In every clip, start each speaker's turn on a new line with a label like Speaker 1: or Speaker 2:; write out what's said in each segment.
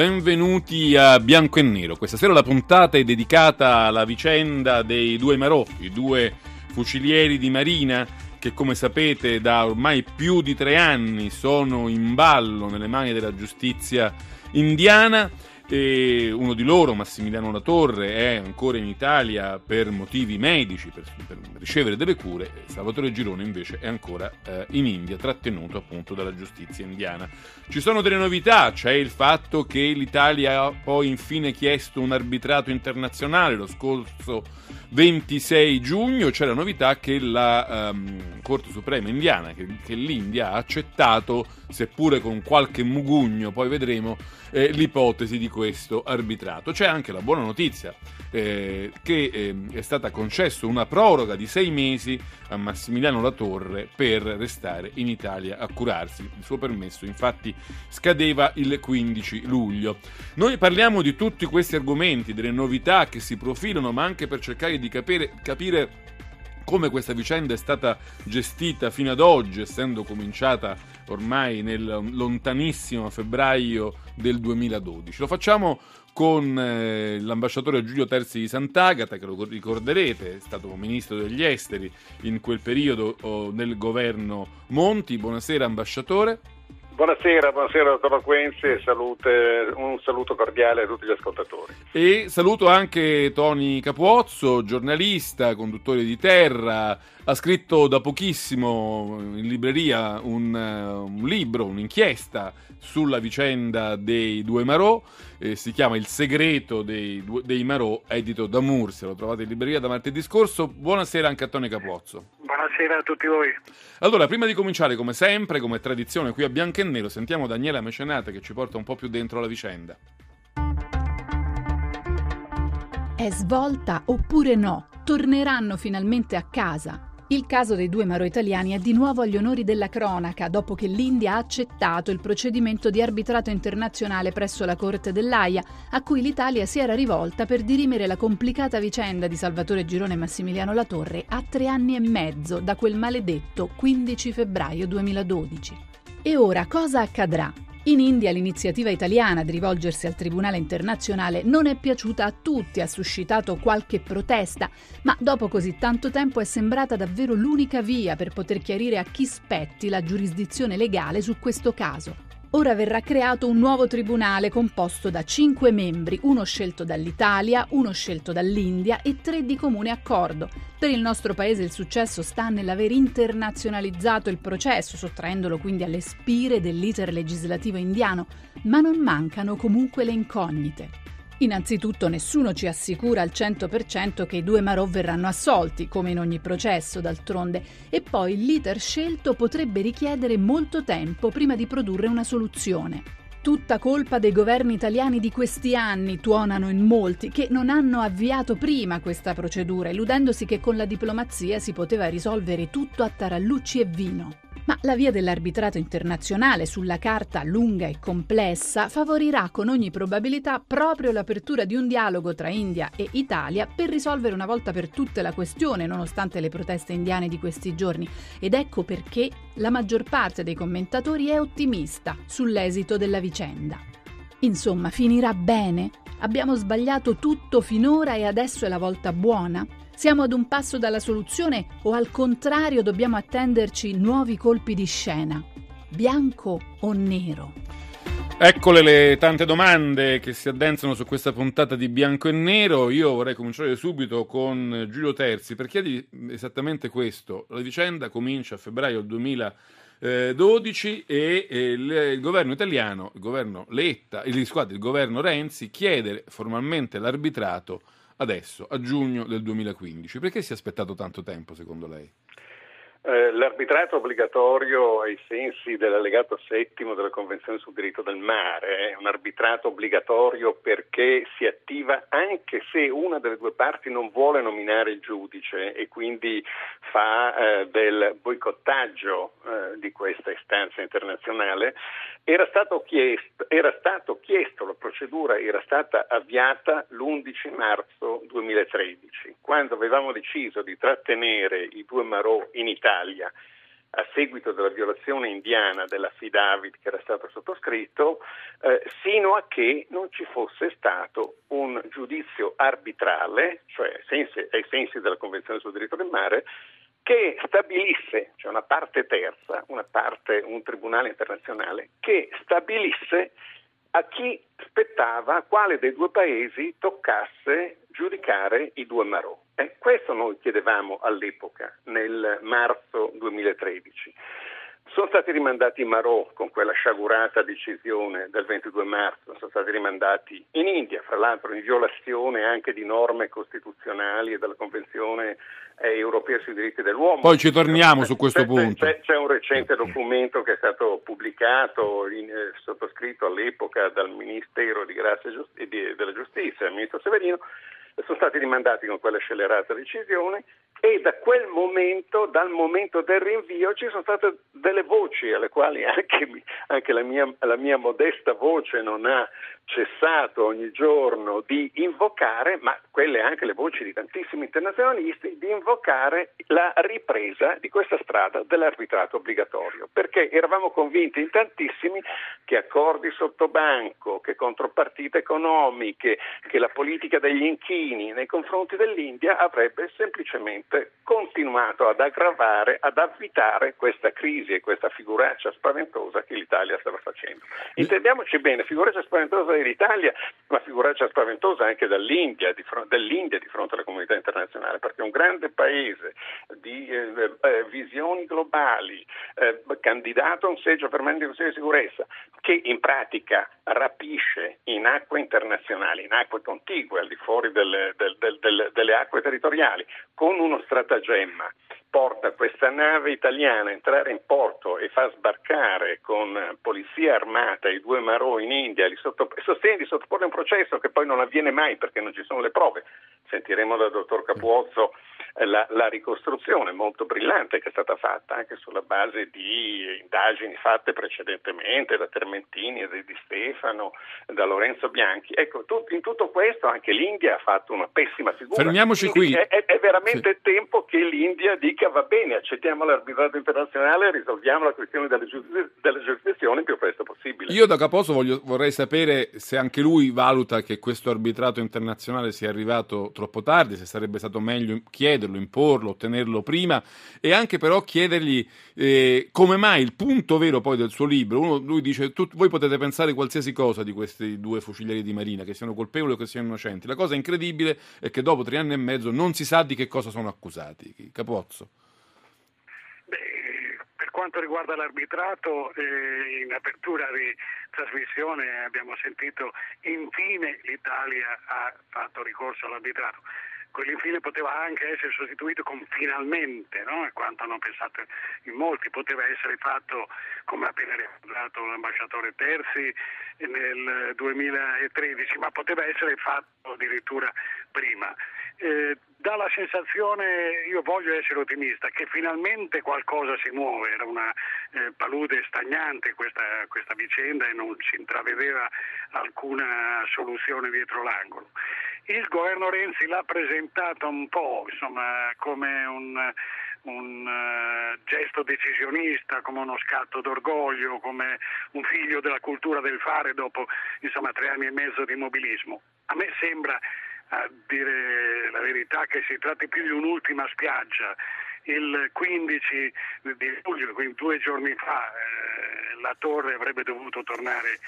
Speaker 1: Benvenuti a Bianco e Nero. Questa sera la puntata è dedicata alla vicenda dei due Marò, i due fucilieri di Marina che come sapete da ormai più di tre anni sono in ballo nelle mani della giustizia indiana e uno di loro, Massimiliano Latorre, è ancora in Italia per motivi medici, per, per ricevere delle cure, Salvatore Girone invece è ancora eh, in India, trattenuto appunto dalla giustizia indiana. Ci sono delle novità, c'è il fatto che l'Italia ha poi infine chiesto un arbitrato internazionale lo scorso 26 giugno, c'è la novità che la um, Corte Suprema indiana, che, che l'India ha accettato, seppure con qualche mugugno, poi vedremo, eh, l'ipotesi di questo arbitrato. C'è anche la buona notizia eh, che eh, è stata concessa una proroga di sei mesi a Massimiliano Latorre per restare in Italia a curarsi. Il suo permesso infatti scadeva il 15 luglio. Noi parliamo di tutti questi argomenti, delle novità che si profilano, ma anche per cercare di capire, capire come questa vicenda è stata gestita fino ad oggi, essendo cominciata ormai nel lontanissimo febbraio del 2012. Lo facciamo con eh, l'ambasciatore Giulio Terzi di Sant'Agata, che lo ricorderete, è stato ministro degli esteri in quel periodo oh, nel governo Monti. Buonasera ambasciatore.
Speaker 2: Buonasera, buonasera dottor Loquenzi e salute, un saluto cordiale a tutti gli ascoltatori.
Speaker 1: E saluto anche Tony Capuozzo, giornalista, conduttore di Terra, ha scritto da pochissimo in libreria un, un libro, un'inchiesta sulla vicenda dei due Marò, eh, si chiama Il segreto dei, dei Marò, edito da Mursia, lo trovate in libreria da martedì scorso. Buonasera anche a Tony Capuozzo.
Speaker 3: Buonasera a tutti voi.
Speaker 1: Allora, prima di cominciare, come sempre, come tradizione qui a Bianco e Nero, sentiamo Daniela Mecenate che ci porta un po' più dentro la vicenda.
Speaker 4: È svolta oppure no? Torneranno finalmente a casa? Il caso dei due Maro italiani è di nuovo agli onori della cronaca dopo che l'India ha accettato il procedimento di arbitrato internazionale presso la Corte dell'AIA, a cui l'Italia si era rivolta per dirimere la complicata vicenda di Salvatore Girone e Massimiliano Latorre a tre anni e mezzo da quel maledetto 15 febbraio 2012. E ora cosa accadrà? In India l'iniziativa italiana di rivolgersi al Tribunale internazionale non è piaciuta a tutti, ha suscitato qualche protesta, ma dopo così tanto tempo è sembrata davvero l'unica via per poter chiarire a chi spetti la giurisdizione legale su questo caso. Ora verrà creato un nuovo tribunale composto da cinque membri, uno scelto dall'Italia, uno scelto dall'India e tre di comune accordo. Per il nostro paese il successo sta nell'aver internazionalizzato il processo, sottraendolo quindi alle spire dell'iter legislativo indiano, ma non mancano comunque le incognite. Innanzitutto nessuno ci assicura al 100% che i due Marò verranno assolti, come in ogni processo d'altronde, e poi l'iter scelto potrebbe richiedere molto tempo prima di produrre una soluzione. Tutta colpa dei governi italiani di questi anni, tuonano in molti, che non hanno avviato prima questa procedura, illudendosi che con la diplomazia si poteva risolvere tutto a tarallucci e vino. Ma la via dell'arbitrato internazionale, sulla carta lunga e complessa, favorirà con ogni probabilità proprio l'apertura di un dialogo tra India e Italia per risolvere una volta per tutte la questione, nonostante le proteste indiane di questi giorni. Ed ecco perché la maggior parte dei commentatori è ottimista sull'esito della vicenda. Insomma, finirà bene? Abbiamo sbagliato tutto finora e adesso è la volta buona? Siamo ad un passo dalla soluzione o al contrario dobbiamo attenderci nuovi colpi di scena? Bianco o nero?
Speaker 1: Eccole le tante domande che si addensano su questa puntata di Bianco e Nero. Io vorrei cominciare subito con Giulio Terzi per chiedergli esattamente questo. La vicenda comincia a febbraio 2012 e il governo italiano, il governo Letta, il, il governo Renzi chiede formalmente l'arbitrato adesso, a giugno del 2015. Perché si è aspettato tanto tempo, secondo lei?
Speaker 2: Eh, l'arbitrato obbligatorio ai sensi dell'allegato settimo della Convenzione sul diritto del mare è un arbitrato obbligatorio perché si attiva anche se una delle due parti non vuole nominare il giudice e quindi fa eh, del boicottaggio eh, di questa istanza internazionale. Era stato, chiesto, era stato chiesto, la procedura era stata avviata l'11 marzo 2013, quando avevamo deciso di trattenere i due Marò in Italia a seguito della violazione indiana dell'affidavit che era stato sottoscritto, eh, sino a che non ci fosse stato un giudizio arbitrale, cioè ai sensi, ai sensi della Convenzione sul diritto del mare, che stabilisse, cioè una parte terza, una parte, un tribunale internazionale, che stabilisse a chi spettava, a quale dei due paesi toccasse giudicare i due Marò. Eh, questo noi chiedevamo all'epoca, nel marzo 2013. Sono stati rimandati in Marò con quella sciagurata decisione del 22 marzo, sono stati rimandati in India, fra l'altro in violazione anche di norme costituzionali e della Convenzione eh, europea sui diritti dell'uomo.
Speaker 1: Poi ci torniamo su questo
Speaker 2: c'è,
Speaker 1: punto.
Speaker 2: C'è, c'è, un recente documento che è stato pubblicato, in, eh, sottoscritto all'epoca dal Ministero di Grazia e di, della Giustizia, il Ministro Severino, sono stati rimandati con quella scellerata decisione e da quel momento, dal momento del rinvio, ci sono state delle voci alle quali anche, anche la, mia, la, mia, modesta voce non ha cessato ogni giorno di invocare, ma quelle anche le voci di tantissimi internazionalisti, di invocare la ripresa di questa strada dell'arbitrato obbligatorio, perché eravamo convinti in tantissimi che accordi sotto banco, che contropartite economiche, che la politica degli inchini nei confronti dell'India avrebbe semplicemente continuato ad aggravare, ad avvitare questa crisi e questa figuraccia spaventosa che l'Italia stava facendo. Intendiamoci bene, figuraccia spaventosa dell'Italia, ma figuraccia spaventosa anche dell'India di, fronte, dell'India di fronte alla comunità internazionale, perché un grande paese di eh, eh, visioni globali, eh, candidato a un seggio permanente del Consiglio di sicurezza, che in pratica rapisce in acque internazionali, in acque contigue al di fuori delle, del, del, del, delle acque territoriali, con uno stratagemma porta questa nave italiana a entrare in porto e fa sbarcare con polizia armata i due Marò in India e sostiene di sottoporre un processo che poi non avviene mai perché non ci sono le prove. Sentiremo dal dottor Capuozzo eh, la, la, ricostruzione molto brillante che è stata fatta anche sulla base di indagini fatte precedentemente da Termentini, di Stefano, da Lorenzo Bianchi. Ecco, in tutto questo anche l'India ha fatto una pessima figura.
Speaker 1: Fermiamoci
Speaker 2: Quindi
Speaker 1: qui.
Speaker 2: È, è veramente sì. tempo che l'India dica va bene, accettiamo l'arbitrato internazionale e risolviamo la questione delle, giuris- delle giurisdizioni il più presto possibile.
Speaker 1: Io da Caposo voglio, vorrei sapere se anche lui valuta che questo arbitrato internazionale sia arrivato troppo tardi, se sarebbe stato meglio chiederlo, imporlo, ottenerlo prima e anche però chiedergli eh, come mai il punto vero poi del suo libro, uno, lui dice tu, voi potete pensare qualsiasi cosa di questi due fucilieri di marina, che siano colpevoli o che siano innocenti, la cosa incredibile è che dopo tre anni e mezzo non si sa di che cosa sono accusati. Capozzo
Speaker 3: quanto riguarda l'arbitrato, eh, in apertura di trasmissione abbiamo sentito infine l'Italia ha fatto ricorso all'arbitrato. Quell'infine poteva anche essere sostituito con finalmente, no? quanto hanno pensato in molti, poteva essere fatto, come ha appena ricordato l'ambasciatore Terzi, nel 2013, ma poteva essere fatto addirittura prima eh, dà la sensazione, io voglio essere ottimista, che finalmente qualcosa si muove, era una eh, palude stagnante questa, questa, vicenda e non si intravedeva alcuna soluzione dietro l'angolo. Il governo Renzi l'ha presentata un po' insomma, come un, un uh, gesto decisionista, come uno scatto d'orgoglio, come un figlio della cultura del fare dopo insomma, tre anni e mezzo di mobilismo. A me sembra a dire la verità che si tratti più di un'ultima spiaggia. Il 15 di luglio, quindi due giorni fa, eh, la torre avrebbe dovuto tornare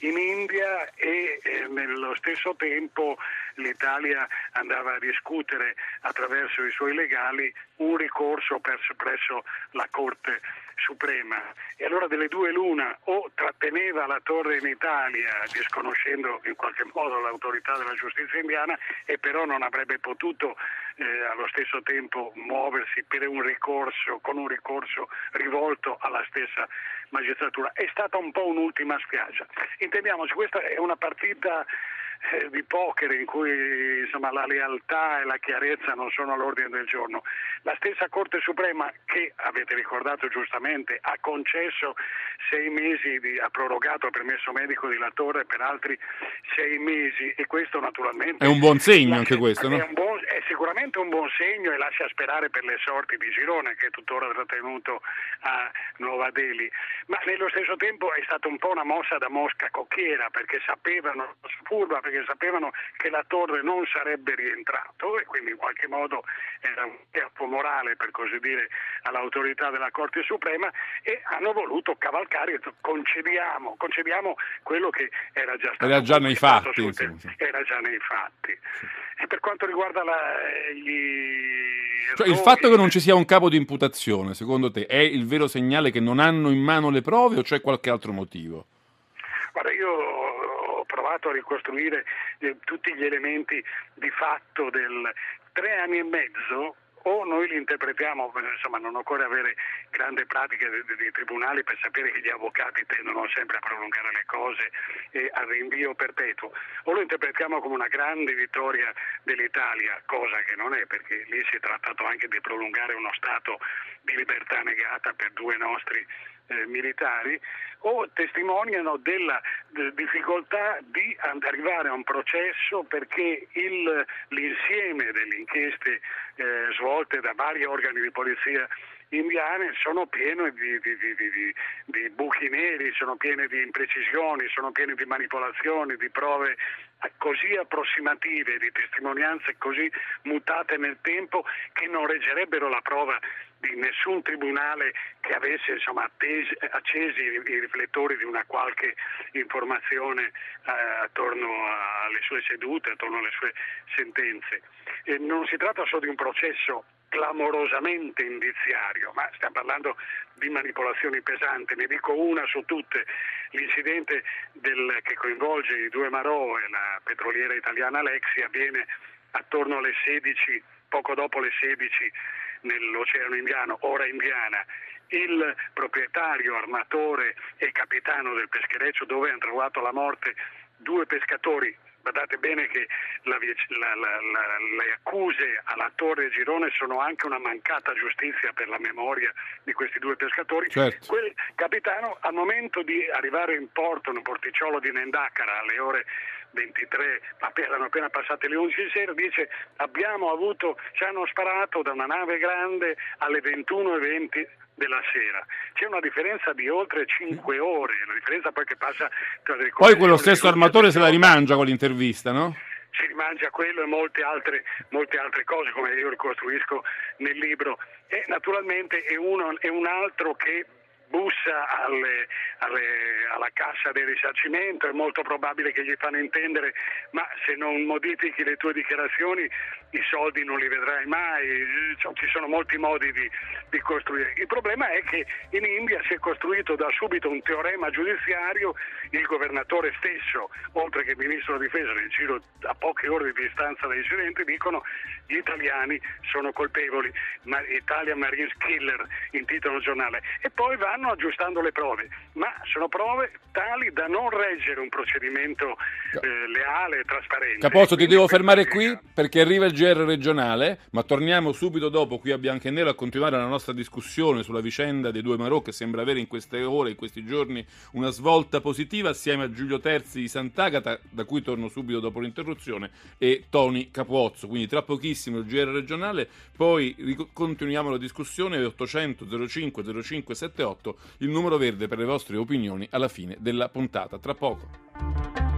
Speaker 3: in India e eh, nello stesso tempo l'Italia andava a discutere attraverso i suoi legali un ricorso presso la Corte Suprema. E allora delle due l'una o tratteneva la torre in Italia disconoscendo in qualche modo l'autorità della giustizia indiana e però non avrebbe potuto eh, allo stesso tempo muoversi per un ricorso, con un ricorso rivolto alla stessa magistratura. È stata un po' un'ultima spiaggia. Intendiamoci, questa è una partita eh, di poker in cui insomma, la lealtà e la chiarezza non sono all'ordine del giorno. La stessa Corte Suprema che, avete ricordato giustamente, ha concesso sei mesi, di, ha prorogato il permesso medico di Latorre per altri sei mesi e questo naturalmente...
Speaker 1: È un buon segno anche questo, no?
Speaker 3: È, buon, è sicuramente un buon segno e lascia sperare per le sorti di Girone che è tuttora trattenuto a Nuova Delhi, ma nello stesso tempo è stata un po' una mossa da mosca cocchiera perché sapevano, furba, perché sapevano che la torre non sarebbe rientrato e quindi in qualche modo era un campo morale per così dire all'autorità della Corte Suprema e hanno voluto cavalcare, concediamo, concediamo quello che era già stato
Speaker 1: era già nei fatti,
Speaker 3: era già nei fatti. E per quanto riguarda la,
Speaker 1: gli cioè, il fatto che non ci sia un capo di imputazione, secondo te, è il vero segnale che non hanno in mano le prove o c'è qualche altro motivo?
Speaker 3: Guarda, io provato a ricostruire eh, tutti gli elementi di fatto del tre anni e mezzo o noi li interpretiamo, insomma non occorre avere grandi pratiche di, tribunali per sapere che gli avvocati tendono sempre a prolungare le cose e al rinvio perpetuo, o lo interpretiamo come una grande vittoria dell'Italia, cosa che non è perché lì si è trattato anche di prolungare uno stato di libertà negata per due nostri eh, militari o testimoniano della de, difficoltà di arrivare a un processo perché il, l'insieme delle inchieste eh, svolte da vari organi di polizia indiane sono piene di, di, di, di, buchi neri, sono piene di imprecisioni, sono piene di manipolazioni, di prove così approssimative, di testimonianze così mutate nel tempo che non reggerebbero la prova di nessun tribunale che avesse insomma, attesi, accesi i riflettori di una qualche informazione eh, attorno alle sue sedute, attorno alle sue sentenze. E non si tratta solo di un processo clamorosamente indiziario, ma stiamo parlando di manipolazioni pesanti. Ne dico una su tutte, l'incidente del, che coinvolge i due Marò e la petroliera italiana Alexi avviene attorno alle 16, poco dopo le 16 nell'Oceano Indiano, ora indiana. Il proprietario, armatore e capitano del peschereccio dove hanno trovato la morte due pescatori Guardate bene che la, la, la, le accuse alla Torre Girone sono anche una mancata giustizia per la memoria di questi due pescatori.
Speaker 1: Certo.
Speaker 3: Quel capitano, al momento di arrivare in porto, nel porticciolo di Nendacara, alle ore 23, erano appena passate le 11 di sera, dice abbiamo avuto, ci hanno sparato da una nave grande alle 21.20 della sera. C'è una differenza di oltre 5 ore, la differenza poi che passa tra le
Speaker 1: Poi quello stesso armatore se la rimangia con l'intervista, no?
Speaker 3: si rimangia quello e molte altre, molte altre, cose come io ricostruisco nel libro e naturalmente è, uno, è un altro che bussa alle, alle, alla cassa del risarcimento, è molto probabile che gli fanno intendere ma se non modifichi le tue dichiarazioni i soldi non li vedrai mai, ci sono molti modi di, di, costruire. Il problema è che in India si è costruito da subito un teorema giudiziario, il governatore stesso, oltre che il ministro della difesa, nel giro a poche ore di distanza dagli incidenti, dicono gli italiani sono colpevoli, ma Italia Marines Killer, intitola il giornale, e poi vanno aggiustando le prove, ma sono prove tali da non reggere un procedimento eh, leale e trasparente.
Speaker 1: Capozzo, ti devo fermare qui perché arriva il GR regionale, ma torniamo subito dopo qui a Bianco e Nero a continuare la nostra discussione sulla vicenda dei due Marò che sembra avere in queste ore, in questi giorni, una svolta positiva assieme a Giulio Terzi di Sant'Agata, da cui torno subito dopo l'interruzione, e Toni Capuozzo. Quindi tra pochissimo il GR regionale, poi continuiamo la discussione 800 05 05 78, il numero verde per le vostre opinioni alla fine della puntata. Tra poco.